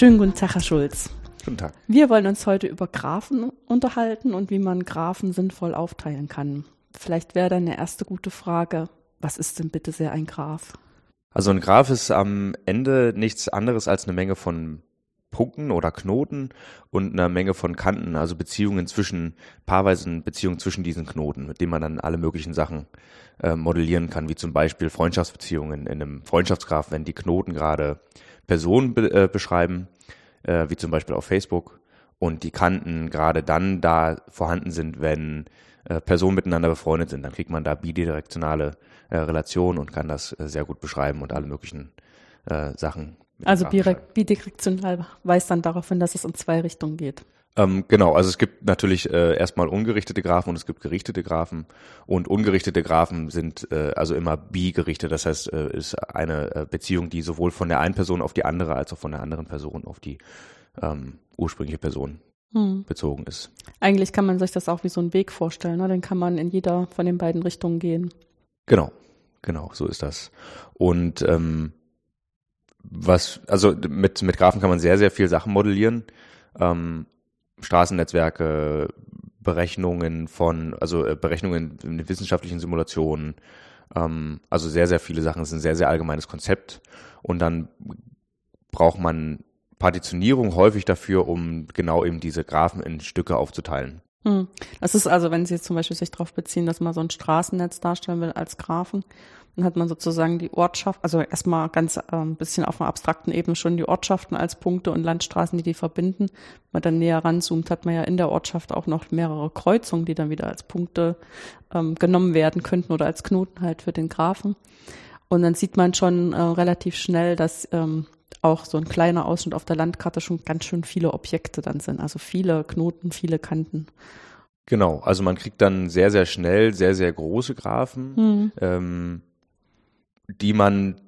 Schönen guten Tag, Herr Schulz. Guten Tag. Wir wollen uns heute über Graphen unterhalten und wie man Graphen sinnvoll aufteilen kann. Vielleicht wäre dann eine erste gute Frage, was ist denn bitte sehr ein Graph? Also ein Graph ist am Ende nichts anderes als eine Menge von Punkten oder Knoten und einer Menge von Kanten, also Beziehungen zwischen, paarweise Beziehungen zwischen diesen Knoten, mit denen man dann alle möglichen Sachen äh, modellieren kann, wie zum Beispiel Freundschaftsbeziehungen in einem Freundschaftsgraph, wenn die Knoten gerade Personen be äh, beschreiben, äh, wie zum Beispiel auf Facebook, und die Kanten gerade dann da vorhanden sind, wenn äh, Personen miteinander befreundet sind, dann kriegt man da bidirektionale äh, Relationen und kann das äh, sehr gut beschreiben und alle möglichen äh, Sachen also bidirektional weist dann darauf hin, dass es in zwei Richtungen geht. Ähm, genau, also es gibt natürlich äh, erstmal ungerichtete Graphen und es gibt gerichtete Graphen. Und ungerichtete Graphen sind äh, also immer bigerichtet, das heißt, äh, ist eine äh, Beziehung, die sowohl von der einen Person auf die andere als auch von der anderen Person auf die ähm, ursprüngliche Person hm. bezogen ist. Eigentlich kann man sich das auch wie so einen Weg vorstellen, ne? den kann man in jeder von den beiden Richtungen gehen. Genau, genau, so ist das. Und ähm, was, also mit, mit Graphen kann man sehr, sehr viel Sachen modellieren. Ähm, Straßennetzwerke, Berechnungen von, also äh, Berechnungen in wissenschaftlichen Simulationen, ähm, also sehr, sehr viele Sachen. Es ist ein sehr, sehr allgemeines Konzept. Und dann braucht man Partitionierung häufig dafür, um genau eben diese Graphen in Stücke aufzuteilen. Hm. Das ist also, wenn Sie jetzt zum Beispiel sich darauf beziehen, dass man so ein Straßennetz darstellen will als Graphen, dann hat man sozusagen die Ortschaft, also erstmal ganz äh, ein bisschen auf einer abstrakten Ebene schon die Ortschaften als Punkte und Landstraßen, die die verbinden. Wenn man dann näher ranzoomt, hat man ja in der Ortschaft auch noch mehrere Kreuzungen, die dann wieder als Punkte ähm, genommen werden könnten oder als Knoten halt für den Graphen. Und dann sieht man schon äh, relativ schnell, dass ähm, auch so ein kleiner Ausschnitt auf der Landkarte schon ganz schön viele Objekte dann sind. Also viele Knoten, viele Kanten. Genau, also man kriegt dann sehr, sehr schnell sehr, sehr große Graphen. Mhm. Ähm, die man,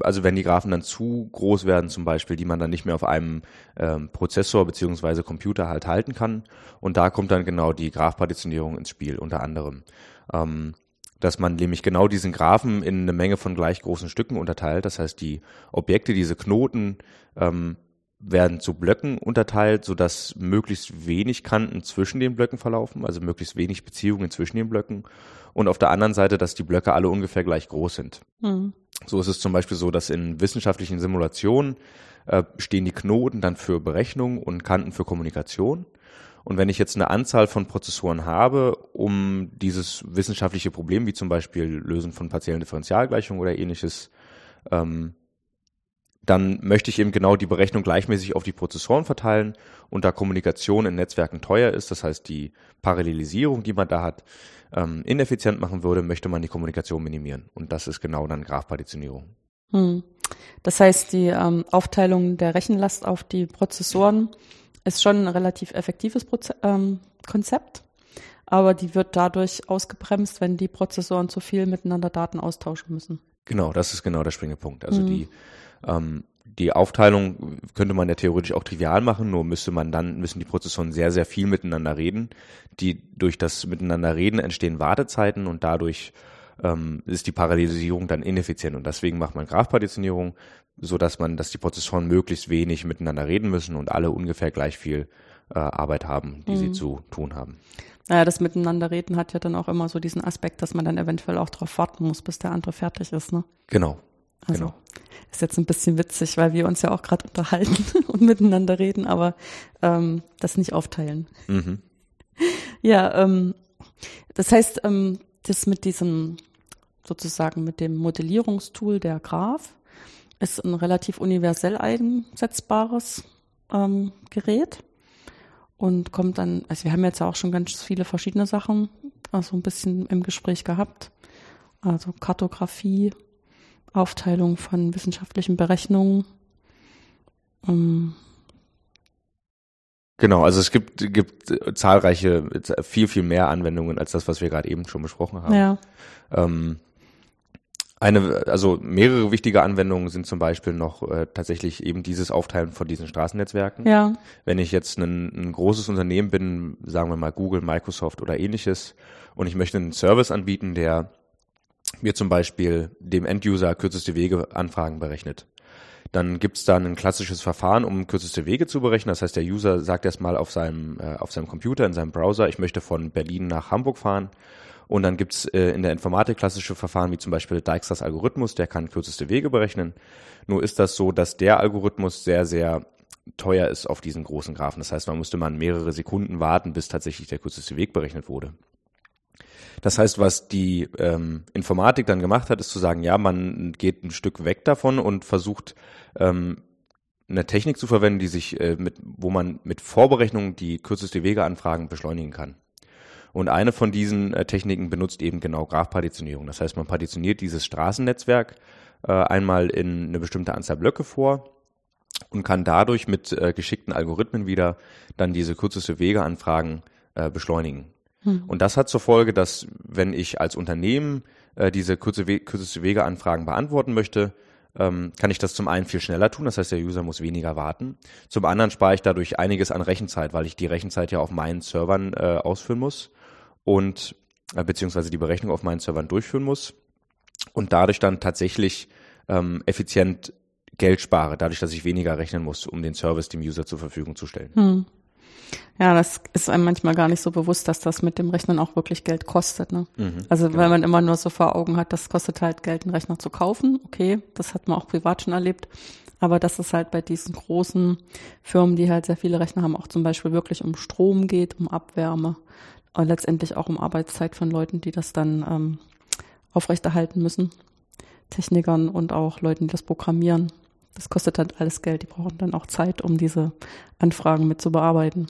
also wenn die Graphen dann zu groß werden zum Beispiel, die man dann nicht mehr auf einem ähm, Prozessor beziehungsweise Computer halt halten kann. Und da kommt dann genau die Graphpartitionierung ins Spiel, unter anderem. Ähm, dass man nämlich genau diesen Graphen in eine Menge von gleich großen Stücken unterteilt. Das heißt, die Objekte, diese Knoten, ähm, werden zu Blöcken unterteilt, sodass möglichst wenig Kanten zwischen den Blöcken verlaufen, also möglichst wenig Beziehungen zwischen den Blöcken. Und auf der anderen Seite, dass die Blöcke alle ungefähr gleich groß sind. Mhm. So ist es zum Beispiel so, dass in wissenschaftlichen Simulationen äh, stehen die Knoten dann für Berechnung und Kanten für Kommunikation. Und wenn ich jetzt eine Anzahl von Prozessoren habe, um dieses wissenschaftliche Problem, wie zum Beispiel Lösen von partiellen Differentialgleichungen oder ähnliches, ähm, dann möchte ich eben genau die Berechnung gleichmäßig auf die Prozessoren verteilen und da Kommunikation in Netzwerken teuer ist, das heißt die Parallelisierung, die man da hat, ähm, ineffizient machen würde, möchte man die Kommunikation minimieren. Und das ist genau dann Graphpartitionierung. Hm. Das heißt, die ähm, Aufteilung der Rechenlast auf die Prozessoren ist schon ein relativ effektives Proze ähm, Konzept, aber die wird dadurch ausgebremst, wenn die Prozessoren zu viel miteinander Daten austauschen müssen. Genau, das ist genau der springende Punkt. Also hm. die ähm, die Aufteilung könnte man ja theoretisch auch trivial machen, nur müsste man dann, müssen die Prozessoren sehr, sehr viel miteinander reden. Die, durch das Miteinander reden entstehen Wartezeiten und dadurch ähm, ist die Parallelisierung dann ineffizient und deswegen macht man Graphpartitionierung, so dass man, dass die Prozessoren möglichst wenig miteinander reden müssen und alle ungefähr gleich viel äh, Arbeit haben, die mhm. sie zu tun haben. Naja, das Miteinanderreden hat ja dann auch immer so diesen Aspekt, dass man dann eventuell auch darauf warten muss, bis der andere fertig ist, ne? Genau. Also genau. ist jetzt ein bisschen witzig, weil wir uns ja auch gerade unterhalten und miteinander reden, aber ähm, das nicht aufteilen. Mhm. Ja, ähm, das heißt, ähm, das mit diesem sozusagen mit dem Modellierungstool der Graph ist ein relativ universell einsetzbares ähm, Gerät und kommt dann, also wir haben jetzt ja auch schon ganz viele verschiedene Sachen, also ein bisschen im Gespräch gehabt. Also Kartografie, Aufteilung von wissenschaftlichen Berechnungen. Um Genau, also es gibt, gibt zahlreiche, viel, viel mehr Anwendungen als das, was wir gerade eben schon besprochen haben. Ja. Ähm, eine, also mehrere wichtige Anwendungen sind zum Beispiel noch äh, tatsächlich eben dieses Aufteilen von diesen Straßennetzwerken. Ja. Wenn ich jetzt ein, ein großes Unternehmen bin, sagen wir mal Google, Microsoft oder ähnliches, und ich möchte einen Service anbieten, der mir zum Beispiel dem Enduser kürzeste Wege Anfragen berechnet. Dann gibt's da ein klassisches Verfahren, um kürzeste Wege zu berechnen. Das heißt, der User sagt erstmal auf seinem, äh, auf seinem Computer, in seinem Browser, ich möchte von Berlin nach Hamburg fahren. Und dann gibt's äh, in der Informatik klassische Verfahren, wie zum Beispiel Dijkstras Algorithmus, der kann kürzeste Wege berechnen. Nur ist das so, dass der Algorithmus sehr, sehr teuer ist auf diesen großen Graphen. Das heißt, man musste man mehrere Sekunden warten, bis tatsächlich der kürzeste Weg berechnet wurde. Das heißt, was die ähm, Informatik dann gemacht hat, ist zu sagen, ja, man geht ein Stück weg davon und versucht ähm, eine Technik zu verwenden, die sich äh, mit, wo man mit Vorberechnung die kürzeste Wegeanfragen beschleunigen kann. Und eine von diesen äh, Techniken benutzt eben genau Graphpartitionierung. Das heißt, man partitioniert dieses Straßennetzwerk äh, einmal in eine bestimmte Anzahl Blöcke vor und kann dadurch mit äh, geschickten Algorithmen wieder dann diese kürzeste Wegeanfragen äh, beschleunigen. Hm. Und das hat zur Folge, dass wenn ich als Unternehmen äh, diese kurze We kürzeste Wegeanfragen beantworten möchte, ähm, kann ich das zum einen viel schneller tun, das heißt, der User muss weniger warten. Zum anderen spare ich dadurch einiges an Rechenzeit, weil ich die Rechenzeit ja auf meinen Servern äh, ausführen muss und äh, beziehungsweise die Berechnung auf meinen Servern durchführen muss und dadurch dann tatsächlich ähm, effizient Geld spare, dadurch, dass ich weniger rechnen muss, um den Service dem User zur Verfügung zu stellen. Hm. Ja, das ist einem manchmal gar nicht so bewusst, dass das mit dem Rechnen auch wirklich Geld kostet. Ne? Mhm, also genau. weil man immer nur so vor Augen hat, das kostet halt Geld, einen Rechner zu kaufen. Okay, das hat man auch privat schon erlebt. Aber dass es halt bei diesen großen Firmen, die halt sehr viele Rechner haben, auch zum Beispiel wirklich um Strom geht, um Abwärme und letztendlich auch um Arbeitszeit von Leuten, die das dann ähm, aufrechterhalten müssen. Technikern und auch Leuten, die das programmieren. Das kostet halt alles Geld. Die brauchen dann auch Zeit, um diese Anfragen mit zu bearbeiten.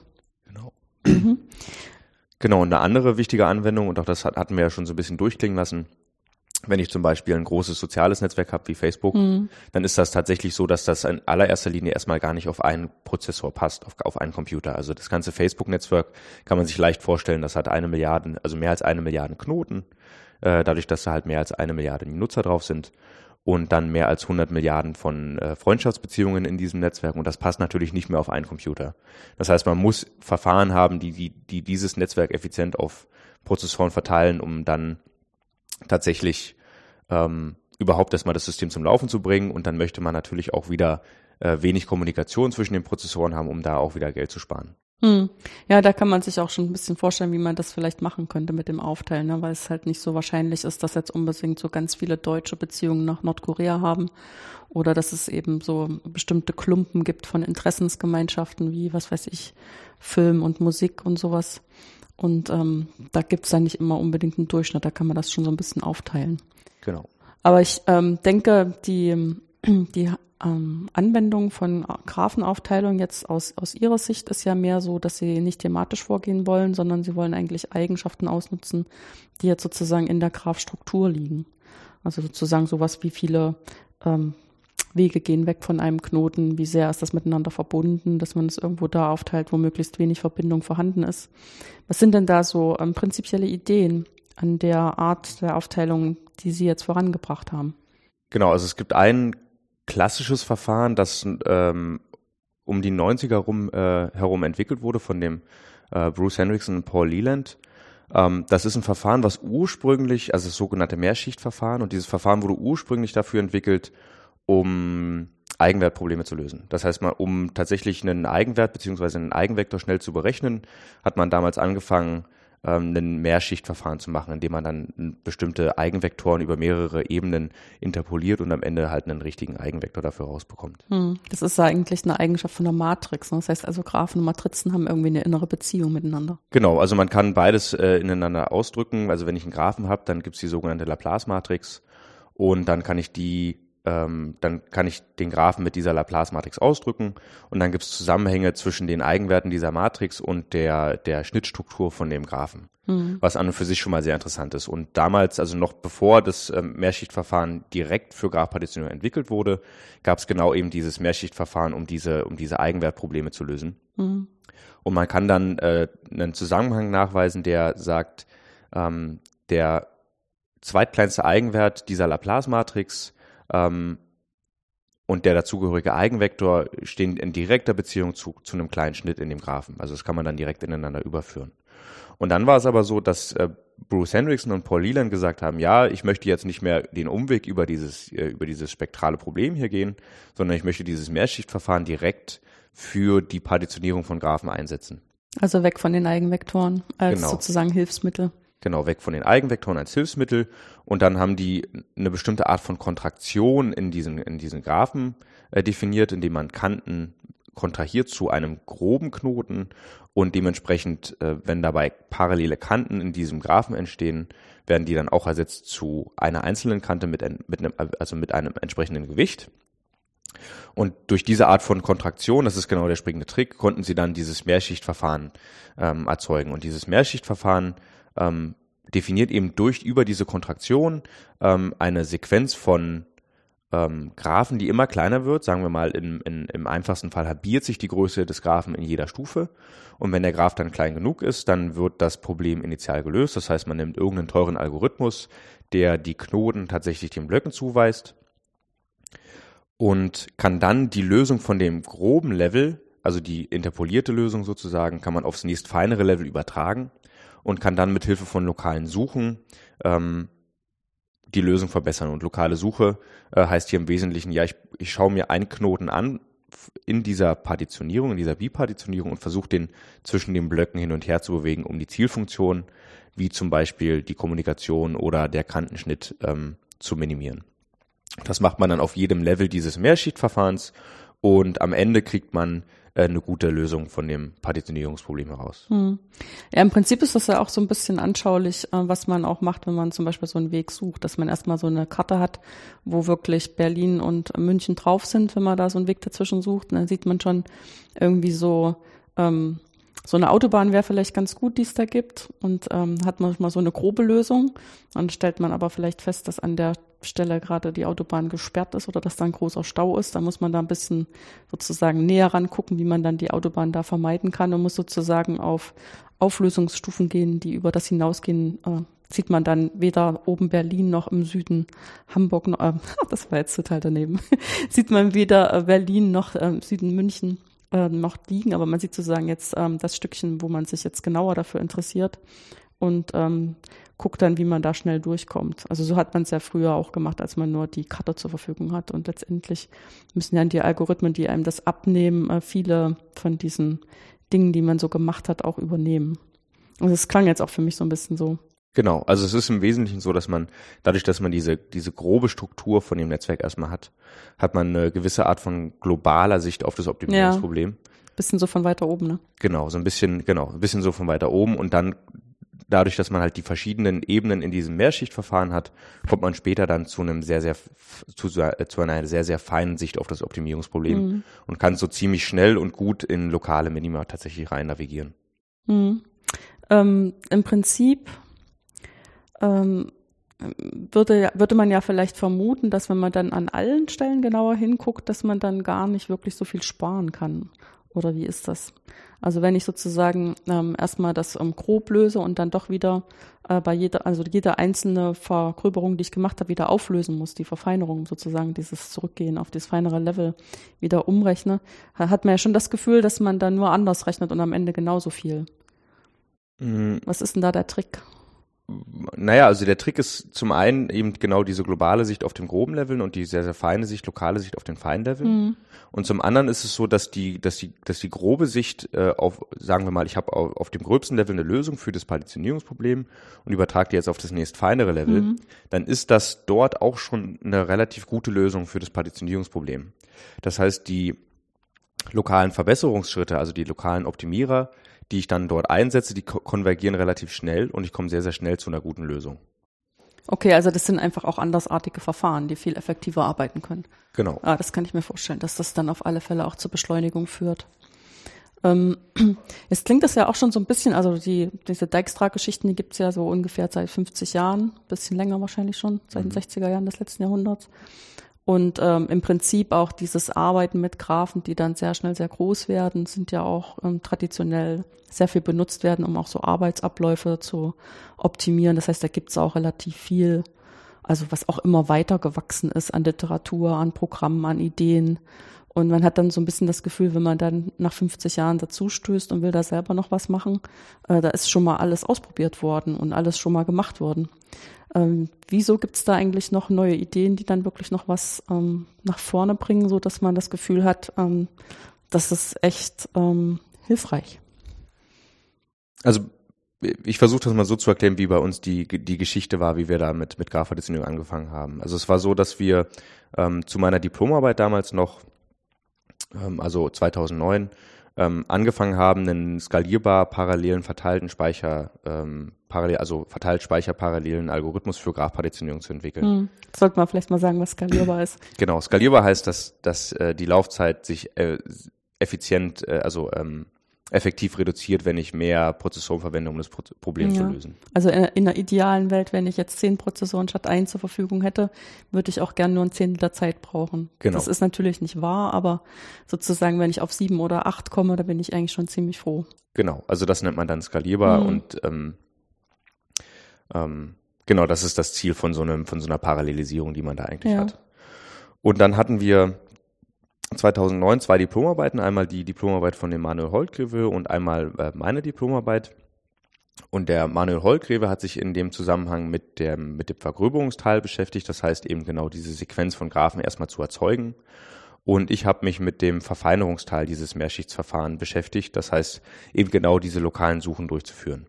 Genau. Mhm. Genau, und eine andere wichtige Anwendung, und auch das hatten wir ja schon so ein bisschen durchklingen lassen, wenn ich zum Beispiel ein großes soziales Netzwerk habe wie Facebook, mhm. dann ist das tatsächlich so, dass das in allererster Linie erstmal gar nicht auf einen Prozessor passt, auf, auf einen Computer. Also das ganze Facebook-Netzwerk kann man sich leicht vorstellen, das hat eine Milliarde, also mehr als eine Milliarde Knoten, äh, dadurch, dass da halt mehr als eine Milliarde Nutzer drauf sind und dann mehr als 100 Milliarden von äh, Freundschaftsbeziehungen in diesem Netzwerk und das passt natürlich nicht mehr auf einen Computer. Das heißt, man muss Verfahren haben, die, die, die dieses Netzwerk effizient auf Prozessoren verteilen, um dann tatsächlich ähm, überhaupt erstmal das System zum Laufen zu bringen und dann möchte man natürlich auch wieder äh, wenig Kommunikation zwischen den Prozessoren haben, um da auch wieder Geld zu sparen. Hm. Ja, da kann man sich auch schon ein bisschen vorstellen, wie man das vielleicht machen könnte mit dem Aufteilen, ne? weil es halt nicht so wahrscheinlich ist, dass jetzt unbedingt so ganz viele deutsche Beziehungen nach Nordkorea haben oder dass es eben so bestimmte Klumpen gibt von Interessensgemeinschaften wie, was weiß ich, Film und Musik und sowas. Und ähm, da gibt's dann nicht immer unbedingt einen Durchschnitt, da kann man das schon so ein bisschen aufteilen. Genau. Aber ich ähm, denke, die, die ähm, Anwendung von Graphenaufteilung jetzt aus, aus Ihrer Sicht ist ja mehr so, dass Sie nicht thematisch vorgehen wollen, sondern Sie wollen eigentlich Eigenschaften ausnutzen, die jetzt sozusagen in der Graphstruktur liegen. Also sozusagen sowas wie viele ähm, Wege gehen weg von einem Knoten, wie sehr ist das miteinander verbunden, dass man es irgendwo da aufteilt, wo möglichst wenig Verbindung vorhanden ist. Was sind denn da so ähm, prinzipielle Ideen an der Art der Aufteilung, die Sie jetzt vorangebracht haben? Genau, also es gibt ein klassisches Verfahren, das ähm, um die 90er rum, äh, herum entwickelt wurde von dem äh, Bruce Hendrickson und Paul Leland. Ähm, das ist ein Verfahren, was ursprünglich, also das sogenannte Mehrschichtverfahren, und dieses Verfahren wurde ursprünglich dafür entwickelt, um Eigenwertprobleme zu lösen. Das heißt, mal, um tatsächlich einen Eigenwert beziehungsweise einen Eigenvektor schnell zu berechnen, hat man damals angefangen, ähm, ein Mehrschichtverfahren zu machen, indem man dann bestimmte Eigenvektoren über mehrere Ebenen interpoliert und am Ende halt einen richtigen Eigenvektor dafür rausbekommt. Hm, das ist eigentlich eine Eigenschaft von der Matrix. Ne? Das heißt also, Graphen und Matrizen haben irgendwie eine innere Beziehung miteinander. Genau, also man kann beides äh, ineinander ausdrücken. Also wenn ich einen Graphen habe, dann gibt's die sogenannte Laplace-Matrix und dann kann ich die ähm, dann kann ich den Graphen mit dieser Laplace-Matrix ausdrücken und dann gibt es Zusammenhänge zwischen den Eigenwerten dieser Matrix und der, der Schnittstruktur von dem Graphen, mhm. was an und für sich schon mal sehr interessant ist. Und damals, also noch bevor das ähm, Mehrschichtverfahren direkt für Graphpartitionierung entwickelt wurde, gab es genau eben dieses Mehrschichtverfahren, um diese, um diese Eigenwertprobleme zu lösen. Mhm. Und man kann dann äh, einen Zusammenhang nachweisen, der sagt, ähm, der zweitkleinste Eigenwert dieser Laplace-Matrix ähm, und der dazugehörige Eigenvektor stehen in direkter Beziehung zu, zu einem kleinen Schnitt in dem Graphen. Also das kann man dann direkt ineinander überführen. Und dann war es aber so, dass äh, Bruce Hendrickson und Paul Leland gesagt haben, ja, ich möchte jetzt nicht mehr den Umweg über dieses, äh, über dieses spektrale Problem hier gehen, sondern ich möchte dieses Mehrschichtverfahren direkt für die Partitionierung von Graphen einsetzen. Also weg von den Eigenvektoren als genau. sozusagen Hilfsmittel. Genau, weg von den Eigenvektoren als Hilfsmittel und dann haben die eine bestimmte Art von Kontraktion in diesen, in diesen Graphen äh, definiert, indem man Kanten kontrahiert zu einem groben Knoten und dementsprechend, äh, wenn dabei parallele Kanten in diesem Graphen entstehen, werden die dann auch ersetzt zu einer einzelnen Kante mit, mit einem, also mit einem entsprechenden Gewicht. Und durch diese Art von Kontraktion, das ist genau der springende Trick, konnten sie dann dieses Mehrschichtverfahren ähm, erzeugen. Und dieses Mehrschichtverfahren ähm, definiert eben durch über diese Kontraktion ähm, eine Sequenz von ähm, Graphen, die immer kleiner wird. Sagen wir mal, in, in, im einfachsten Fall halbiert sich die Größe des Graphen in jeder Stufe. Und wenn der Graph dann klein genug ist, dann wird das Problem initial gelöst. Das heißt, man nimmt irgendeinen teuren Algorithmus, der die Knoten tatsächlich den Blöcken zuweist und kann dann die Lösung von dem groben Level, also die interpolierte Lösung sozusagen, kann man aufs nächst feinere Level übertragen und kann dann mit Hilfe von lokalen Suchen ähm, die Lösung verbessern. Und lokale Suche äh, heißt hier im Wesentlichen, ja, ich, ich schaue mir einen Knoten an in dieser Partitionierung, in dieser Bipartitionierung und versuche den zwischen den Blöcken hin und her zu bewegen, um die Zielfunktion, wie zum Beispiel die Kommunikation oder der Kantenschnitt, ähm, zu minimieren. Das macht man dann auf jedem Level dieses Mehrschichtverfahrens und am Ende kriegt man äh, eine gute Lösung von dem Partitionierungsproblem heraus. Hm. Ja, im Prinzip ist das ja auch so ein bisschen anschaulich, äh, was man auch macht, wenn man zum Beispiel so einen Weg sucht, dass man erstmal so eine Karte hat, wo wirklich Berlin und München drauf sind, wenn man da so einen Weg dazwischen sucht. Und dann sieht man schon irgendwie so, ähm, so eine Autobahn wäre vielleicht ganz gut, die es da gibt. Und ähm, hat man mal so eine grobe Lösung. Dann stellt man aber vielleicht fest, dass an der Stelle gerade die Autobahn gesperrt ist oder dass da ein großer Stau ist. Da muss man da ein bisschen sozusagen näher rangucken, wie man dann die Autobahn da vermeiden kann und muss sozusagen auf Auflösungsstufen gehen, die über das hinausgehen. Äh, sieht man dann weder oben Berlin noch im Süden Hamburg, noch, äh, das war jetzt total daneben, sieht man weder äh, Berlin noch äh, Süden München äh, noch liegen, aber man sieht sozusagen jetzt ähm, das Stückchen, wo man sich jetzt genauer dafür interessiert und ähm, guckt dann, wie man da schnell durchkommt. Also so hat man es ja früher auch gemacht, als man nur die Karte zur Verfügung hat. Und letztendlich müssen ja die Algorithmen, die einem das abnehmen, äh, viele von diesen Dingen, die man so gemacht hat, auch übernehmen. Und es klang jetzt auch für mich so ein bisschen so. Genau, also es ist im Wesentlichen so, dass man, dadurch, dass man diese, diese grobe Struktur von dem Netzwerk erstmal hat, hat man eine gewisse Art von globaler Sicht auf das Optimierungsproblem. Ja, bisschen so von weiter oben, ne? Genau, so ein bisschen, genau, ein bisschen so von weiter oben und dann dadurch, dass man halt die verschiedenen Ebenen in diesem Mehrschichtverfahren hat, kommt man später dann zu einem sehr, sehr, zu, zu einer sehr, sehr feinen Sicht auf das Optimierungsproblem mhm. und kann so ziemlich schnell und gut in lokale Minima tatsächlich rein navigieren. Mhm. Ähm, Im Prinzip ähm, würde, würde man ja vielleicht vermuten, dass wenn man dann an allen Stellen genauer hinguckt, dass man dann gar nicht wirklich so viel sparen kann. Oder wie ist das? Also wenn ich sozusagen ähm, erstmal das ähm, grob löse und dann doch wieder äh, bei jeder, also jede einzelne Vergröberung, die ich gemacht habe, wieder auflösen muss, die Verfeinerung sozusagen, dieses Zurückgehen auf das feinere Level wieder umrechne, hat man ja schon das Gefühl, dass man dann nur anders rechnet und am Ende genauso viel. Mhm. Was ist denn da der Trick? Naja, also der Trick ist zum einen eben genau diese globale Sicht auf dem groben Leveln und die sehr, sehr feine Sicht, lokale Sicht auf den feinen Leveln. Mhm. Und zum anderen ist es so, dass die, dass die, dass die grobe Sicht äh, auf, sagen wir mal, ich habe auf, auf, dem gröbsten Level eine Lösung für das Partitionierungsproblem und übertrage die jetzt auf das nächst feinere Level, mhm. dann ist das dort auch schon eine relativ gute Lösung für das Partitionierungsproblem. Das heißt, die lokalen Verbesserungsschritte, also die lokalen Optimierer, die ich dann dort einsetze, die konvergieren relativ schnell und ich komme sehr, sehr schnell zu einer guten Lösung. Okay, also das sind einfach auch andersartige Verfahren, die viel effektiver arbeiten können. Genau. Ah, das kann ich mir vorstellen, dass das dann auf alle Fälle auch zur Beschleunigung führt. Ähm, jetzt klingt das ja auch schon so ein bisschen, also die, diese Dijkstra-Geschichten, die gibt's ja so ungefähr seit 50 Jahren, bisschen länger wahrscheinlich schon, seit mhm. den 60er Jahren des letzten Jahrhunderts. Und ähm, im Prinzip auch dieses Arbeiten mit Graphen, die dann sehr schnell sehr groß werden, sind ja auch ähm, traditionell sehr viel benutzt werden, um auch so Arbeitsabläufe zu optimieren. Das heißt, da gibt's auch relativ viel Also was auch immer weiter gewachsen ist an Literatur, an Programmen, an Ideen. Und man hat dann so ein bisschen das Gefühl, wenn man dann nach 50 Jahren dazu stößt und will da selber noch was machen, äh, da ist schon mal alles ausprobiert worden und alles schon mal gemacht worden. Ähm, wieso gibt es da eigentlich noch neue Ideen, die dann wirklich noch was ähm, nach vorne bringen, so dass man das Gefühl hat, ähm, das ist echt ähm, hilfreich? Also ich versuche das mal so zu erklären, wie bei uns die, die Geschichte war, wie wir da mit, mit Graphadditionierung angefangen haben. Also es war so, dass wir ähm, zu meiner Diplomarbeit damals noch, ähm, also 2009, ähm, angefangen haben, einen skalierbar parallelen verteilten Speicher, ähm, parallel, also verteilt speicherparallelen Algorithmus für Graphpartitionierung zu entwickeln. Hm. Sollte man vielleicht mal sagen, was skalierbar ist. Genau, skalierbar heißt, dass, dass äh, die Laufzeit sich äh, effizient, äh, also ähm, effektiv reduziert, wenn ich mehr Prozessoren verwende, um das Problem ja. zu lösen. Also in, in einer idealen Welt, wenn ich jetzt zehn Prozessoren statt ein zur Verfügung hätte, würde ich auch gerne nur ein Zehntel der Zeit brauchen. Genau. Das ist natürlich nicht wahr, aber sozusagen, wenn ich auf sieben oder acht komme, da bin ich eigentlich schon ziemlich froh. Genau, also das nennt man dann skalierbar mhm. und ähm, ähm, genau, das ist das Ziel von so einem, von so einer Parallelisierung, die man da eigentlich ja. hat. Und dann hatten wir 2009 zwei Diplomarbeiten, einmal die Diplomarbeit von dem Manuel Holtgreve und einmal äh, meine Diplomarbeit. Und der Manuel Holtgreve hat sich in dem Zusammenhang mit dem, mit dem Vergröberungsteil beschäftigt, das heißt eben genau diese Sequenz von Graphen erstmal zu erzeugen. Und ich habe mich mit dem Verfeinerungsteil dieses Mehrschichtsverfahrens beschäftigt, das heißt eben genau diese lokalen Suchen durchzuführen.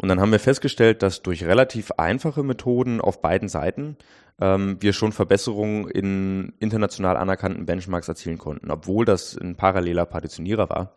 Und dann haben wir festgestellt, dass durch relativ einfache Methoden auf beiden Seiten ähm, wir schon Verbesserungen in international anerkannten Benchmarks erzielen konnten, obwohl das ein paralleler Partitionierer war.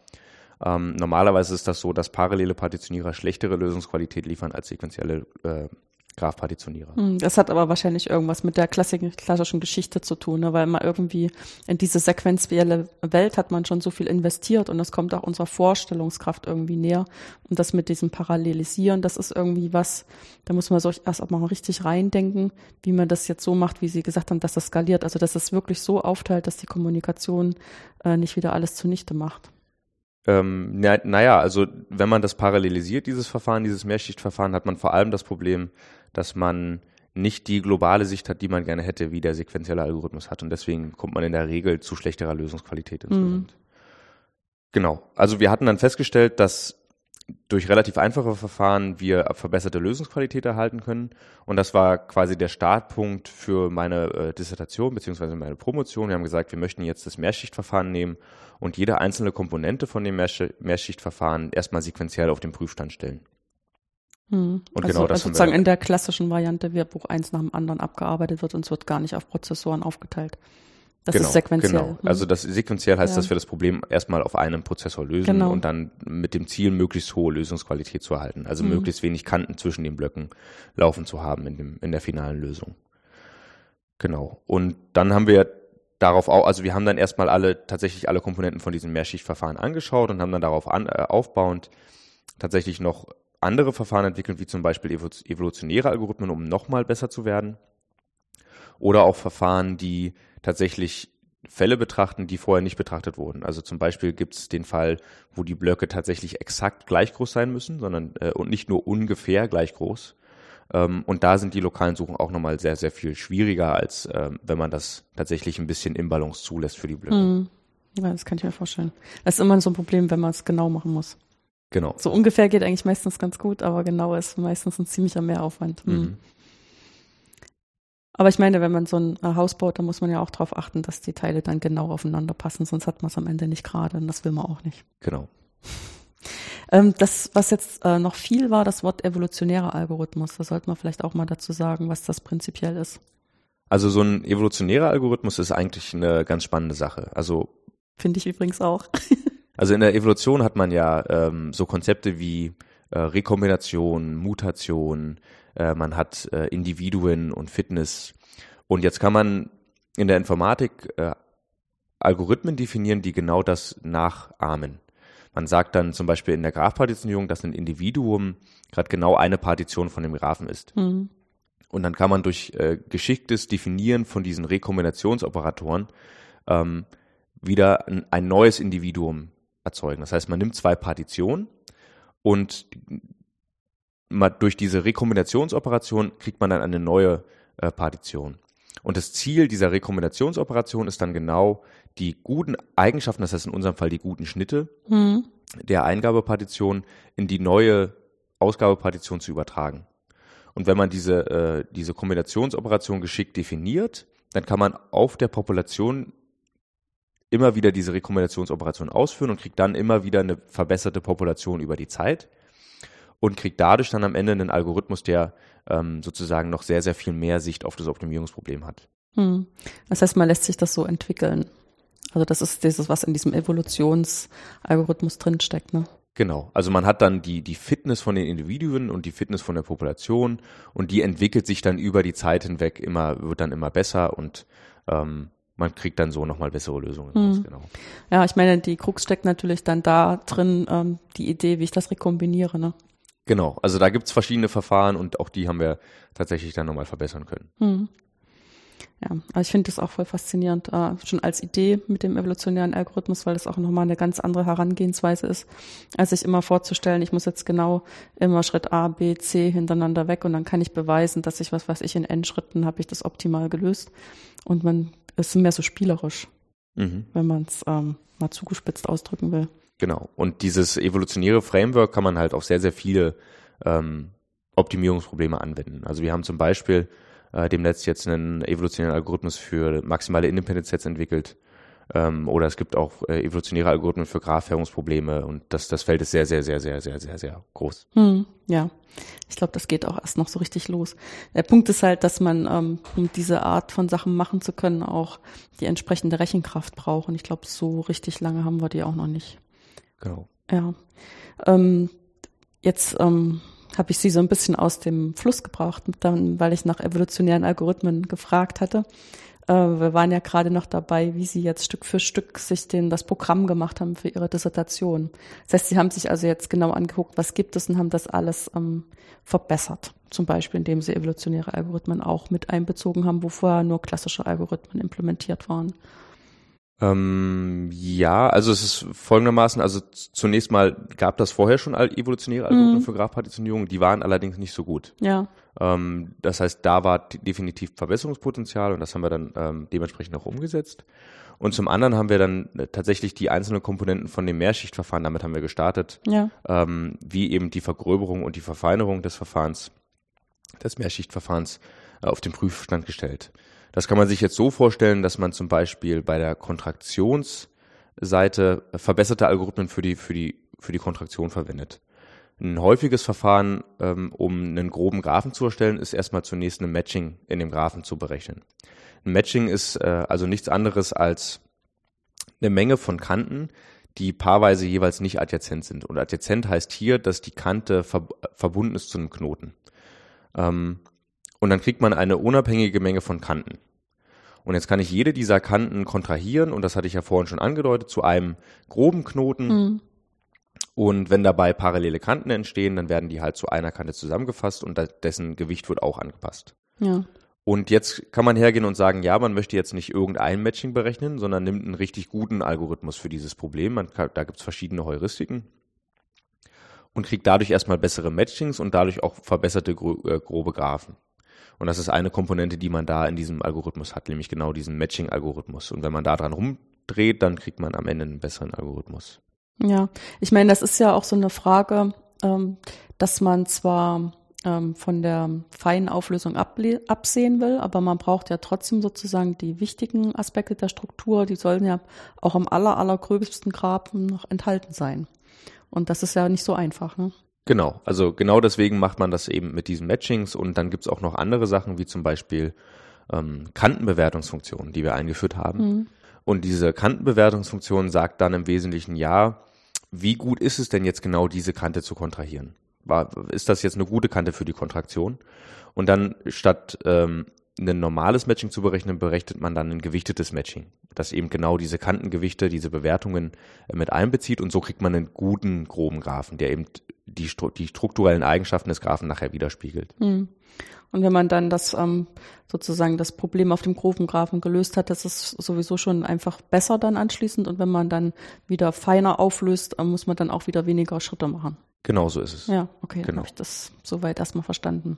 Ähm, normalerweise ist das so, dass parallele Partitionierer schlechtere Lösungsqualität liefern als sequentielle äh, Graph-Partitionierer. Hm, das hat aber wahrscheinlich irgendwas mit der klassischen Geschichte zu tun, ne? weil man irgendwie in diese sequenzielle Welt hat man schon so viel investiert und das kommt auch unserer Vorstellungskraft irgendwie näher. Und das mit diesem Parallelisieren, das ist irgendwie was, da muss man so erst auch mal richtig reindenken, wie man das jetzt so macht, wie Sie gesagt haben, dass das skaliert. Also dass es wirklich so aufteilt, dass die Kommunikation äh, nicht wieder alles zunichte macht. Ähm, na, naja, also wenn man das parallelisiert, dieses Verfahren, dieses Mehrschichtverfahren, hat man vor allem das Problem, dass man nicht die globale Sicht hat, die man gerne hätte, wie der sequentielle Algorithmus hat. Und deswegen kommt man in der Regel zu schlechterer Lösungsqualität insgesamt. Mhm. Genau. Also wir hatten dann festgestellt, dass durch relativ einfache Verfahren wir verbesserte Lösungsqualität erhalten können. Und das war quasi der Startpunkt für meine äh, Dissertation beziehungsweise meine Promotion. Wir haben gesagt, wir möchten jetzt das Mehrschichtverfahren nehmen und jede einzelne Komponente von dem Mehrschichtverfahren erstmal sequenziell auf den Prüfstand stellen. Hm. Und also, genau das also sozusagen in der klassischen Variante, wie Buch eins nach dem anderen abgearbeitet wird und es wird gar nicht auf Prozessoren aufgeteilt. Das genau, ist sequenziell. Genau. Hm. Also das sequenziell heißt, ja. dass wir das Problem erstmal auf einem Prozessor lösen genau. und dann mit dem Ziel, möglichst hohe Lösungsqualität zu erhalten. Also mhm. möglichst wenig Kanten zwischen den Blöcken laufen zu haben in, dem, in der finalen Lösung. Genau. Und dann haben wir darauf auch, also wir haben dann erstmal alle, tatsächlich alle Komponenten von diesem Mehrschichtverfahren angeschaut und haben dann darauf an, äh, aufbauend tatsächlich noch andere Verfahren entwickelt, wie zum Beispiel evolutionäre Algorithmen, um nochmal besser zu werden. Oder auch Verfahren, die tatsächlich Fälle betrachten, die vorher nicht betrachtet wurden. Also zum Beispiel gibt es den Fall, wo die Blöcke tatsächlich exakt gleich groß sein müssen, sondern äh, und nicht nur ungefähr gleich groß. Ähm, und da sind die lokalen Suchen auch nochmal sehr, sehr viel schwieriger, als ähm, wenn man das tatsächlich ein bisschen im Balance zulässt für die Blöcke. Hm. Ja, das kann ich mir vorstellen. Das ist immer so ein Problem, wenn man es genau machen muss. Genau. So ungefähr geht eigentlich meistens ganz gut, aber genau ist meistens ein ziemlicher Mehraufwand. Hm. Mhm. Aber ich meine, wenn man so ein äh, Haus baut, dann muss man ja auch darauf achten, dass die Teile dann genau aufeinander passen, sonst hat man es am Ende nicht gerade und das will man auch nicht. Genau. Ähm, das, was jetzt äh, noch viel war, das Wort evolutionärer Algorithmus. Da sollte man vielleicht auch mal dazu sagen, was das prinzipiell ist. Also so ein evolutionärer Algorithmus ist eigentlich eine ganz spannende Sache. Also finde ich übrigens auch. Also in der Evolution hat man ja ähm, so Konzepte wie äh, Rekombination, Mutation, äh, man hat äh, Individuen und Fitness. Und jetzt kann man in der Informatik äh, Algorithmen definieren, die genau das nachahmen. Man sagt dann zum Beispiel in der Graphpartitionierung, dass ein Individuum gerade genau eine Partition von dem Graphen ist. Mhm. Und dann kann man durch äh, geschicktes Definieren von diesen Rekombinationsoperatoren ähm, wieder ein, ein neues Individuum erzeugen. Das heißt, man nimmt zwei Partitionen und durch diese Rekombinationsoperation kriegt man dann eine neue äh, Partition. Und das Ziel dieser Rekombinationsoperation ist dann genau die guten Eigenschaften, das heißt in unserem Fall die guten Schnitte mhm. der Eingabepartition in die neue Ausgabepartition zu übertragen. Und wenn man diese, äh, diese Kombinationsoperation geschickt definiert, dann kann man auf der Population immer wieder diese Rekombinationsoperation ausführen und kriegt dann immer wieder eine verbesserte Population über die Zeit und kriegt dadurch dann am Ende einen Algorithmus, der ähm, sozusagen noch sehr, sehr viel mehr Sicht auf das Optimierungsproblem hat. Hm. Das heißt, man lässt sich das so entwickeln. Also das ist dieses, was in diesem Evolutionsalgorithmus drinsteckt, ne? Genau. Also man hat dann die, die Fitness von den Individuen und die Fitness von der Population und die entwickelt sich dann über die Zeit hinweg immer, wird dann immer besser und ähm, man kriegt dann so nochmal bessere Lösungen. Hm. Genau. Ja, ich meine, die Krux steckt natürlich dann da drin, ähm, die Idee, wie ich das rekombiniere, ne? Genau, also da gibt's verschiedene Verfahren und auch die haben wir tatsächlich dann nochmal verbessern können. Hm. Ja, also ich finde das auch voll faszinierend, äh, schon als Idee mit dem evolutionären Algorithmus, weil das auch nochmal eine ganz andere Herangehensweise ist, als sich immer vorzustellen, ich muss jetzt genau immer Schritt A, B, C hintereinander weg und dann kann ich beweisen, dass ich, was weiß ich, in N-Schritten habe ich das optimal gelöst. Und man ist mehr so spielerisch, mhm. wenn man es ähm, mal zugespitzt ausdrücken will. Genau. Und dieses evolutionäre Framework kann man halt auf sehr, sehr viele ähm, Optimierungsprobleme anwenden. Also wir haben zum Beispiel äh, demnächst jetzt einen evolutionären Algorithmus für maximale Independent Sets entwickelt. Ähm, oder es gibt auch äh, evolutionäre Algorithmen für Graphhärungsprobleme und das, das Feld ist sehr, sehr, sehr, sehr, sehr, sehr, sehr groß. Hm, ja. Ich glaube, das geht auch erst noch so richtig los. Der Punkt ist halt, dass man, ähm, um diese Art von Sachen machen zu können, auch die entsprechende Rechenkraft braucht. Und ich glaube, so richtig lange haben wir die auch noch nicht. Genau. Ja. Ähm, jetzt ähm, habe ich sie so ein bisschen aus dem Fluss gebracht, dann, weil ich nach evolutionären Algorithmen gefragt hatte. Äh, wir waren ja gerade noch dabei, wie sie jetzt Stück für Stück sich den, das Programm gemacht haben für ihre Dissertation. Das heißt, sie haben sich also jetzt genau angeguckt, was gibt es und haben das alles ähm, verbessert. Zum Beispiel, indem sie evolutionäre Algorithmen auch mit einbezogen haben, wo vorher nur klassische Algorithmen implementiert waren. Ähm, ja, also es ist folgendermaßen, also zunächst mal gab das vorher schon evolutionäre Algorithmen mhm. für Graph-Partitionierung, die waren allerdings nicht so gut. Ja. Ähm, das heißt, da war definitiv Verbesserungspotenzial und das haben wir dann ähm, dementsprechend auch umgesetzt. Und zum anderen haben wir dann äh, tatsächlich die einzelnen Komponenten von dem Mehrschichtverfahren, damit haben wir gestartet, ja. ähm, wie eben die Vergröberung und die Verfeinerung des Verfahrens, des Mehrschichtverfahrens äh, auf den Prüfstand gestellt. Das kann man sich jetzt so vorstellen, dass man zum Beispiel bei der Kontraktionsseite verbesserte Algorithmen für die, für die, für die Kontraktion verwendet. Ein häufiges Verfahren, ähm, um einen groben Graphen zu erstellen, ist erstmal zunächst ein Matching in dem Graphen zu berechnen. Ein Matching ist äh, also nichts anderes als eine Menge von Kanten, die paarweise jeweils nicht adjazent sind. Und adjazent heißt hier, dass die Kante ver verbunden ist zu einem Knoten. Ähm, und dann kriegt man eine unabhängige Menge von Kanten. Und jetzt kann ich jede dieser Kanten kontrahieren und das hatte ich ja vorhin schon angedeutet zu einem groben Knoten. Mhm. Und wenn dabei parallele Kanten entstehen, dann werden die halt zu einer Kante zusammengefasst und dessen Gewicht wird auch angepasst. Ja. Und jetzt kann man hergehen und sagen, ja, man möchte jetzt nicht irgendein Matching berechnen, sondern nimmt einen richtig guten Algorithmus für dieses Problem. Kann, da gibt es verschiedene Heuristiken und kriegt dadurch erstmal bessere Matchings und dadurch auch verbesserte äh, grobe Graphen. Und das ist eine Komponente, die man da in diesem Algorithmus hat, nämlich genau diesen Matching-Algorithmus. Und wenn man da dran rumdreht, dann kriegt man am Ende einen besseren Algorithmus. Ja, ich meine, das ist ja auch so eine Frage, ähm, dass man zwar ähm, von der feinen Auflösung absehen will, aber man braucht ja trotzdem sozusagen die wichtigen Aspekte der Struktur, die sollen ja auch am aller, allergröbsten Graben noch enthalten sein. Und das ist ja nicht so einfach, ne? Genau, also genau deswegen macht man das eben mit diesen Matchings und dann gibt's auch noch andere Sachen, wie zum Beispiel ähm, Kantenbewertungsfunktionen, die wir eingeführt haben. Mhm. Und diese Kantenbewertungsfunktion sagt dann im Wesentlichen, ja, wie gut ist es denn jetzt genau diese Kante zu kontrahieren? War, ist das jetzt eine gute Kante für die Kontraktion? Und dann statt ähm, ein normales Matching zu berechnen, berechnet man dann ein gewichtetes Matching, das eben genau diese Kantengewichte, diese Bewertungen äh, mit einbezieht und so kriegt man einen guten, groben Graphen, der eben die, die strukturellen Eigenschaften des Graphen nachher widerspiegelt. Hm. Und wenn man dann das ähm, sozusagen das Problem auf dem groben Graphen gelöst hat, das ist sowieso schon einfach besser dann anschließend. Und wenn man dann wieder feiner auflöst, äh, muss man dann auch wieder weniger Schritte machen. Genau so ist es. Ja, okay, genau. habe ich das soweit erstmal verstanden.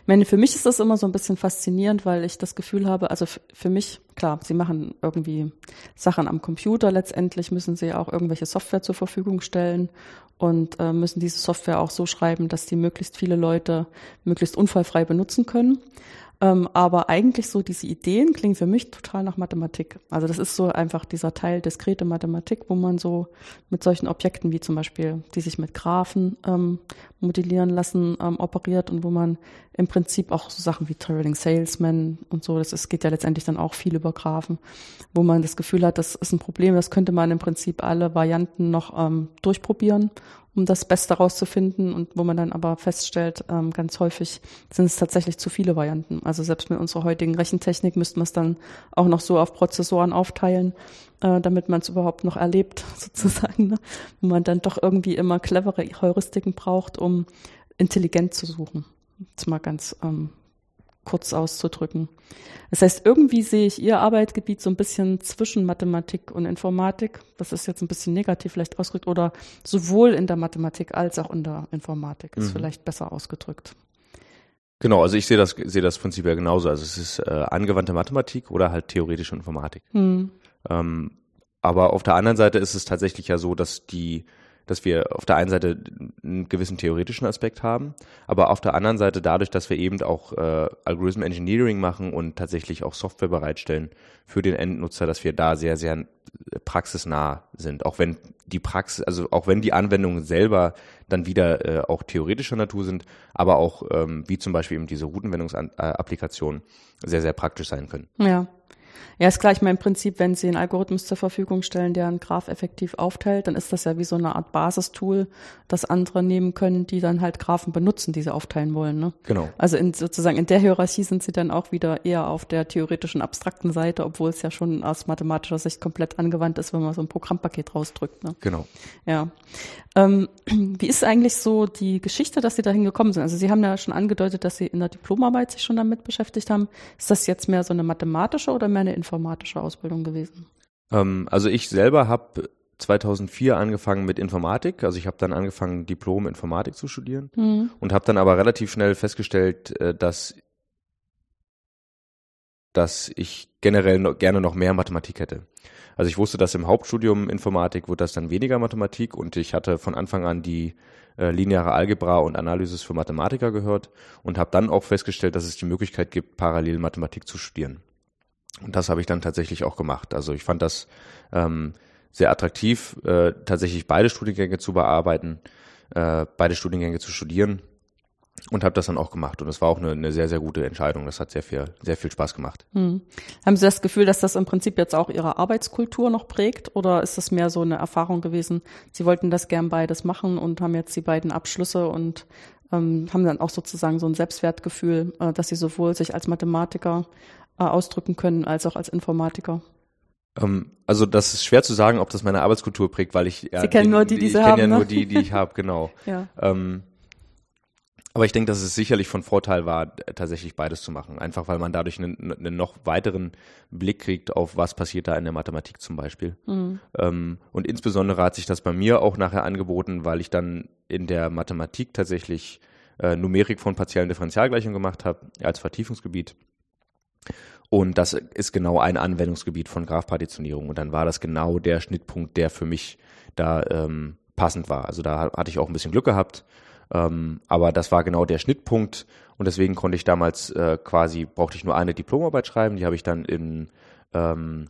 Ich meine, für mich ist das immer so ein bisschen faszinierend, weil ich das Gefühl habe, also für mich, klar, sie machen irgendwie Sachen am Computer, letztendlich müssen sie auch irgendwelche Software zur Verfügung stellen und äh, müssen diese Software auch so schreiben, dass die möglichst viele Leute möglichst unfallfrei benutzen können. Ähm, aber eigentlich so diese Ideen klingen für mich total nach Mathematik. Also das ist so einfach dieser Teil diskrete Mathematik, wo man so mit solchen Objekten wie zum Beispiel, die sich mit Graphen ähm, modellieren lassen, ähm, operiert und wo man im Prinzip auch so Sachen wie Traveling Salesman und so, das ist, geht ja letztendlich dann auch viel über Graphen, wo man das Gefühl hat, das ist ein Problem, das könnte man im Prinzip alle Varianten noch ähm, durchprobieren um das Beste rauszufinden und wo man dann aber feststellt, ähm, ganz häufig sind es tatsächlich zu viele Varianten. Also selbst mit unserer heutigen Rechentechnik müsste man es dann auch noch so auf Prozessoren aufteilen, äh, damit man es überhaupt noch erlebt, sozusagen, ne? wo man dann doch irgendwie immer clevere Heuristiken braucht, um intelligent zu suchen. Jetzt mal ganz ähm, kurz auszudrücken. Das heißt, irgendwie sehe ich Ihr Arbeitsgebiet so ein bisschen zwischen Mathematik und Informatik. Das ist jetzt ein bisschen negativ vielleicht ausgedrückt oder sowohl in der Mathematik als auch in der Informatik ist mhm. vielleicht besser ausgedrückt. Genau, also ich sehe das, sehe das Prinzip ja genauso. Also es ist äh, angewandte Mathematik oder halt theoretische Informatik. Mhm. Ähm, aber auf der anderen Seite ist es tatsächlich ja so, dass die dass wir auf der einen Seite einen gewissen theoretischen Aspekt haben, aber auf der anderen Seite dadurch, dass wir eben auch äh, Algorithm Engineering machen und tatsächlich auch Software bereitstellen für den Endnutzer, dass wir da sehr, sehr praxisnah sind. Auch wenn die Praxis, also auch wenn die Anwendungen selber dann wieder äh, auch theoretischer Natur sind, aber auch ähm, wie zum Beispiel eben diese Routenwendungsapplikationen sehr, sehr praktisch sein können. Ja. Ja, ist gleich mein Prinzip, wenn Sie einen Algorithmus zur Verfügung stellen, der einen Graph effektiv aufteilt, dann ist das ja wie so eine Art Basistool, das andere nehmen können, die dann halt Graphen benutzen, die sie aufteilen wollen. Ne? Genau. Also in, sozusagen in der Hierarchie sind Sie dann auch wieder eher auf der theoretischen, abstrakten Seite, obwohl es ja schon aus mathematischer Sicht komplett angewandt ist, wenn man so ein Programmpaket rausdrückt. Ne? Genau. Ja. Ähm, wie ist eigentlich so die Geschichte, dass Sie dahin gekommen sind? Also Sie haben ja schon angedeutet, dass Sie in der Diplomarbeit sich schon damit beschäftigt haben. Ist das jetzt mehr so eine mathematische oder mehr eine informatische Ausbildung gewesen? Ähm, also ich selber habe 2004 angefangen mit Informatik. Also ich habe dann angefangen, Diplom Informatik zu studieren mhm. und habe dann aber relativ schnell festgestellt, äh, dass dass ich generell noch, gerne noch mehr Mathematik hätte. Also ich wusste, dass im Hauptstudium Informatik wird das dann weniger Mathematik und ich hatte von Anfang an die äh, lineare Algebra und Analysis für Mathematiker gehört und habe dann auch festgestellt, dass es die Möglichkeit gibt, parallel Mathematik zu studieren. Und das habe ich dann tatsächlich auch gemacht. Also ich fand das ähm, sehr attraktiv, äh, tatsächlich beide Studiengänge zu bearbeiten, äh, beide Studiengänge zu studieren und habe das dann auch gemacht. Und es war auch eine, eine, sehr, sehr gute Entscheidung. Das hat sehr viel, sehr viel Spaß gemacht. Hm. Haben Sie das Gefühl, dass das im Prinzip jetzt auch Ihre Arbeitskultur noch prägt? Oder ist das mehr so eine Erfahrung gewesen? Sie wollten das gern beides machen und haben jetzt die beiden Abschlüsse und ähm, haben dann auch sozusagen so ein Selbstwertgefühl, äh, dass Sie sowohl sich als Mathematiker ausdrücken können, als auch als Informatiker? Ähm, also das ist schwer zu sagen, ob das meine Arbeitskultur prägt, weil ich ja, Sie kennen die, nur die, die Sie haben. Ich kenne ja ne? nur die, die ich habe, genau. ja. Ähm, aber ich denke, dass es sicherlich von Vorteil war, tatsächlich beides zu machen. Einfach weil man dadurch einen, einen noch weiteren Blick kriegt auf, was passiert da in der Mathematik zum Beispiel. Mhm. Ähm, und insbesondere hat sich das bei mir auch nachher angeboten, weil ich dann in der Mathematik tatsächlich äh, Numerik von partiellen Differentialgleichungen gemacht habe als Vertiefungsgebiet. Und das ist genau ein Anwendungsgebiet von Graphpartitionierung. Und dann war das genau der Schnittpunkt, der für mich da ähm, passend war. Also da hatte ich auch ein bisschen Glück gehabt. Ähm, aber das war genau der Schnittpunkt. Und deswegen konnte ich damals äh, quasi, brauchte ich nur eine Diplomarbeit schreiben. Die habe ich dann in, ähm,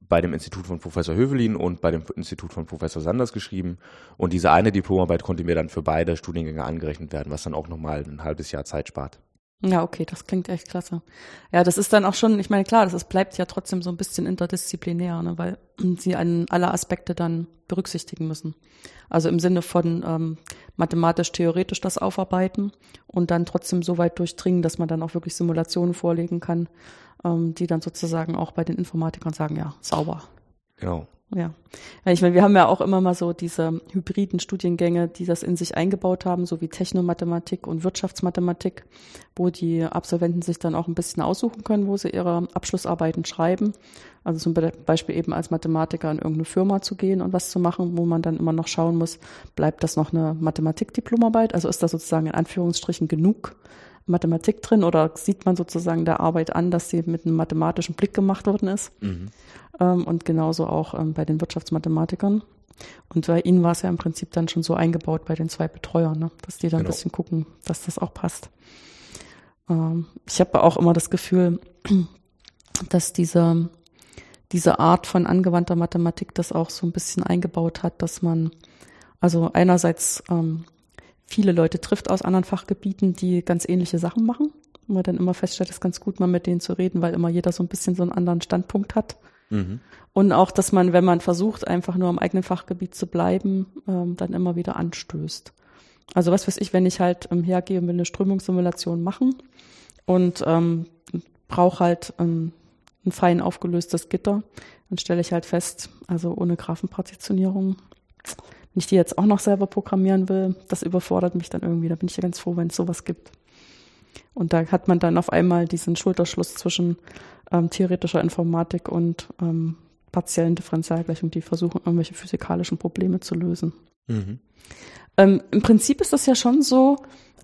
bei dem Institut von Professor Hövelin und bei dem Institut von Professor Sanders geschrieben. Und diese eine Diplomarbeit konnte mir dann für beide Studiengänge angerechnet werden, was dann auch nochmal ein halbes Jahr Zeit spart. Ja, okay, das klingt echt klasse. Ja, das ist dann auch schon, ich meine, klar, das ist, bleibt ja trotzdem so ein bisschen interdisziplinär, ne, weil sie an alle Aspekte dann berücksichtigen müssen. Also im Sinne von ähm, mathematisch-theoretisch das aufarbeiten und dann trotzdem so weit durchdringen, dass man dann auch wirklich Simulationen vorlegen kann, ähm, die dann sozusagen auch bei den Informatikern sagen, ja, sauber. Genau. Ja, ich meine, wir haben ja auch immer mal so diese hybriden Studiengänge, die das in sich eingebaut haben, so wie Technomathematik und Wirtschaftsmathematik, wo die Absolventen sich dann auch ein bisschen aussuchen können, wo sie ihre Abschlussarbeiten schreiben. Also zum Beispiel eben als Mathematiker in irgendeine Firma zu gehen und was zu machen, wo man dann immer noch schauen muss, bleibt das noch eine Mathematikdiplomarbeit? Also ist da sozusagen in Anführungsstrichen genug Mathematik drin oder sieht man sozusagen der Arbeit an, dass sie mit einem mathematischen Blick gemacht worden ist? Mhm. Ähm, und genauso auch ähm, bei den Wirtschaftsmathematikern. Und bei ihnen war es ja im Prinzip dann schon so eingebaut bei den zwei Betreuern, ne? dass die dann genau. ein bisschen gucken, dass das auch passt. Ähm, ich habe auch immer das Gefühl, dass diese, diese Art von angewandter Mathematik das auch so ein bisschen eingebaut hat, dass man also einerseits ähm, viele Leute trifft aus anderen Fachgebieten, die ganz ähnliche Sachen machen. Und man dann immer feststellt, es ist ganz gut, mal mit denen zu reden, weil immer jeder so ein bisschen so einen anderen Standpunkt hat. Mhm. Und auch, dass man, wenn man versucht, einfach nur am eigenen Fachgebiet zu bleiben, ähm, dann immer wieder anstößt. Also was weiß ich, wenn ich halt ähm, hergehe und will eine Strömungssimulation machen und ähm, brauche halt ähm, ein fein aufgelöstes Gitter, dann stelle ich halt fest, also ohne Graphenpartitionierung wenn ich die jetzt auch noch selber programmieren will, das überfordert mich dann irgendwie. Da bin ich ja ganz froh, wenn es sowas gibt. Und da hat man dann auf einmal diesen Schulterschluss zwischen ähm, theoretischer Informatik und ähm, partiellen Differentialgleichungen, die versuchen, irgendwelche physikalischen Probleme zu lösen. Mhm. Ähm, Im Prinzip ist das ja schon so,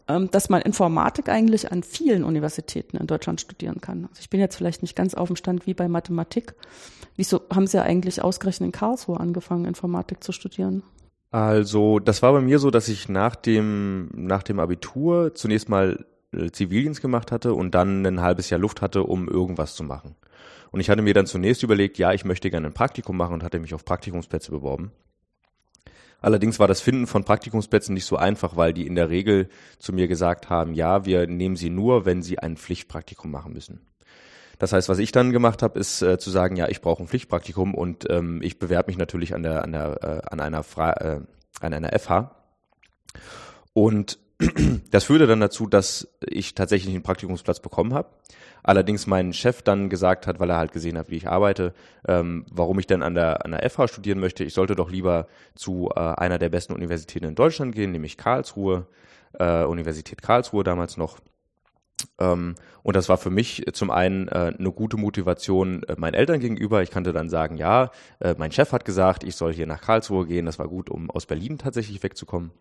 ähm, dass man Informatik eigentlich an vielen Universitäten in Deutschland studieren kann. Also ich bin jetzt vielleicht nicht ganz auf dem Stand wie bei Mathematik. Wieso haben Sie ja eigentlich ausgerechnet in Karlsruhe angefangen, Informatik zu studieren? Also, das war bei mir so, dass ich nach dem, nach dem Abitur zunächst mal äh, Zivildienst gemacht hatte und dann ein halbes Jahr Luft hatte, um irgendwas zu machen. Und ich hatte mir dann zunächst überlegt, ja, ich möchte gerne ein Praktikum machen und hatte mich auf Praktikumsplätze beworben. Allerdings war das Finden von Praktikumsplätzen nicht so einfach, weil die in der Regel zu mir gesagt haben, ja, wir nehmen sie nur, wenn sie ein Pflichtpraktikum machen müssen. Das heißt, was ich dann gemacht habe, ist äh, zu sagen, ja, ich brauche ein Pflichtpraktikum und ähm, ich bewerbe mich natürlich an der an der äh, an einer Fra äh, an einer FH. Und das führte dann dazu, dass ich tatsächlich einen Praktikumsplatz bekommen habe. Allerdings mein Chef dann gesagt hat, weil er halt gesehen hat, wie ich arbeite, ähm, warum ich denn an der, an der FH studieren möchte. Ich sollte doch lieber zu äh, einer der besten Universitäten in Deutschland gehen, nämlich Karlsruhe, äh, Universität Karlsruhe damals noch. Ähm, und das war für mich zum einen äh, eine gute Motivation äh, meinen Eltern gegenüber. Ich kannte dann sagen, ja, äh, mein Chef hat gesagt, ich soll hier nach Karlsruhe gehen. Das war gut, um aus Berlin tatsächlich wegzukommen.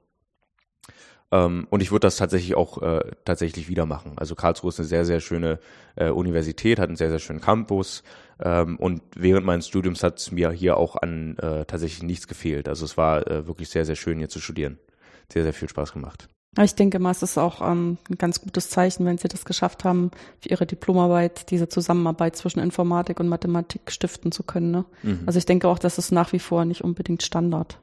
Ähm, und ich würde das tatsächlich auch äh, tatsächlich wieder machen. Also Karlsruhe ist eine sehr, sehr schöne äh, Universität, hat einen sehr, sehr schönen Campus. Ähm, und während meines Studiums hat es mir hier auch an äh, tatsächlich nichts gefehlt. Also es war äh, wirklich sehr, sehr schön hier zu studieren. Sehr, sehr viel Spaß gemacht. Ich denke mal, es ist auch ähm, ein ganz gutes Zeichen, wenn Sie das geschafft haben, für Ihre Diplomarbeit diese Zusammenarbeit zwischen Informatik und Mathematik stiften zu können. Ne? Mhm. Also ich denke auch, das ist nach wie vor nicht unbedingt Standard,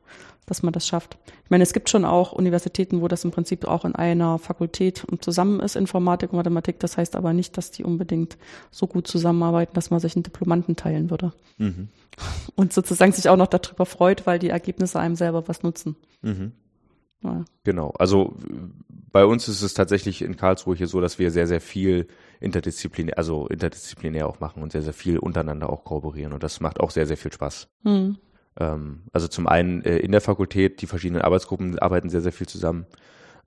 dass man das schafft. Ich meine, es gibt schon auch Universitäten, wo das im Prinzip auch in einer Fakultät zusammen ist, Informatik und Mathematik. Das heißt aber nicht, dass die unbedingt so gut zusammenarbeiten, dass man sich einen Diplomanten teilen würde. Mhm. Und sozusagen sich auch noch darüber freut, weil die Ergebnisse einem selber was nutzen. Mhm. Ja. Genau. Also bei uns ist es tatsächlich in Karlsruhe hier so, dass wir sehr, sehr viel interdisziplinär, also interdisziplinär auch machen und sehr, sehr viel untereinander auch kooperieren. Und das macht auch sehr, sehr viel Spaß. Mhm. Ähm, also zum einen äh, in der Fakultät, die verschiedenen Arbeitsgruppen arbeiten sehr, sehr viel zusammen.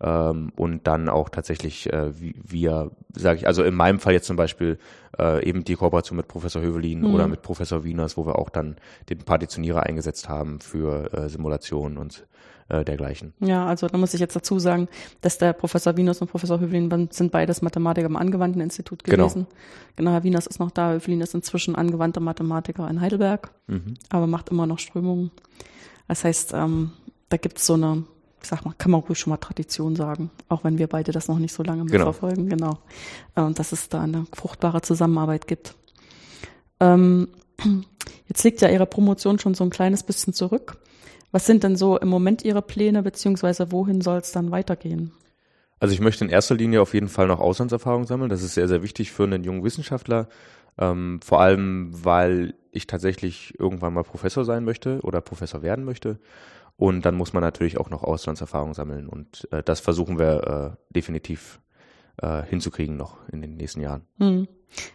Ähm, und dann auch tatsächlich äh, wir, sage ich, also in meinem Fall jetzt zum Beispiel äh, eben die Kooperation mit Professor Hövelin mhm. oder mit Professor Wieners, wo wir auch dann den Partitionierer eingesetzt haben für äh, Simulationen und äh, dergleichen. Ja, also da muss ich jetzt dazu sagen, dass der Professor Wieners und Professor Hövelin sind beides Mathematiker im angewandten Institut genau. gewesen. Genau, genau Herr Wieners ist noch da, Hövelin ist inzwischen angewandter Mathematiker in Heidelberg, mhm. aber macht immer noch Strömungen. Das heißt, ähm, da gibt es so eine ich sag mal, kann man ruhig schon mal Tradition sagen, auch wenn wir beide das noch nicht so lange genau. verfolgen, genau. Und äh, dass es da eine fruchtbare Zusammenarbeit gibt. Ähm, jetzt liegt ja Ihre Promotion schon so ein kleines bisschen zurück. Was sind denn so im Moment Ihre Pläne, beziehungsweise wohin soll es dann weitergehen? Also ich möchte in erster Linie auf jeden Fall noch Auslandserfahrung sammeln. Das ist sehr, sehr wichtig für einen jungen Wissenschaftler. Ähm, vor allem, weil ich tatsächlich irgendwann mal Professor sein möchte oder Professor werden möchte. Und dann muss man natürlich auch noch Auslandserfahrung sammeln. Und äh, das versuchen wir äh, definitiv äh, hinzukriegen noch in den nächsten Jahren. Hm.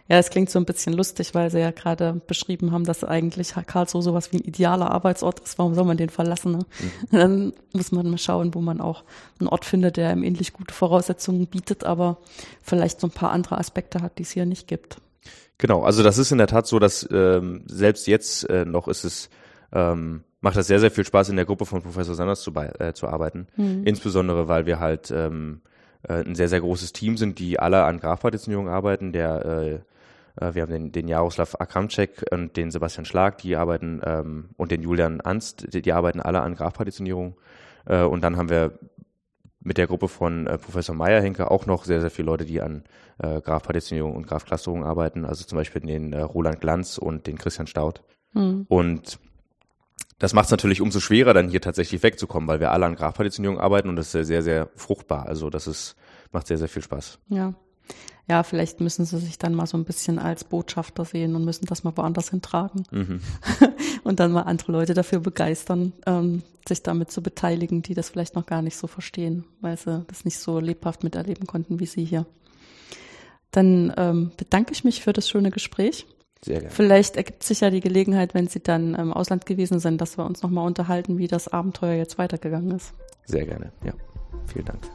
Ja, es klingt so ein bisschen lustig, weil sie ja gerade beschrieben haben, dass eigentlich Karlsruhe sowas wie ein idealer Arbeitsort ist. Warum soll man den verlassen? Ne? Mhm. Dann muss man mal schauen, wo man auch einen Ort findet, der ihm ähnlich gute Voraussetzungen bietet, aber vielleicht so ein paar andere Aspekte hat, die es hier nicht gibt. Genau, also das ist in der Tat so, dass ähm, selbst jetzt äh, noch ist es ähm, macht das sehr, sehr viel Spaß, in der Gruppe von Professor Sanders zu, äh, zu arbeiten. Mhm. Insbesondere, weil wir halt ähm, äh, ein sehr, sehr großes Team sind, die alle an Grafpartitionierung arbeiten. Der, äh, äh, wir haben den, den Jaroslav Akramczek und den Sebastian Schlag, die arbeiten, ähm, und den Julian Anst, die, die arbeiten alle an Grafpartitionierung. Äh, und dann haben wir mit der Gruppe von äh, Professor Meyerhinke auch noch sehr, sehr viele Leute, die an äh, Grafpartitionierung und Grafclusterung arbeiten, also zum Beispiel den äh, Roland Glanz und den Christian Staud. Mhm. Und das macht es natürlich umso schwerer, dann hier tatsächlich wegzukommen, weil wir alle an Grafpartitionierung arbeiten und das ist sehr, sehr fruchtbar. Also das ist, macht sehr, sehr viel Spaß. Ja. Ja, vielleicht müssen sie sich dann mal so ein bisschen als Botschafter sehen und müssen das mal woanders hintragen. Mhm. und dann mal andere Leute dafür begeistern, ähm, sich damit zu beteiligen, die das vielleicht noch gar nicht so verstehen, weil sie das nicht so lebhaft miterleben konnten wie sie hier. Dann ähm, bedanke ich mich für das schöne Gespräch. Sehr gerne. Vielleicht ergibt sich ja die Gelegenheit, wenn Sie dann im Ausland gewesen sind, dass wir uns nochmal unterhalten, wie das Abenteuer jetzt weitergegangen ist. Sehr gerne, ja. Vielen Dank.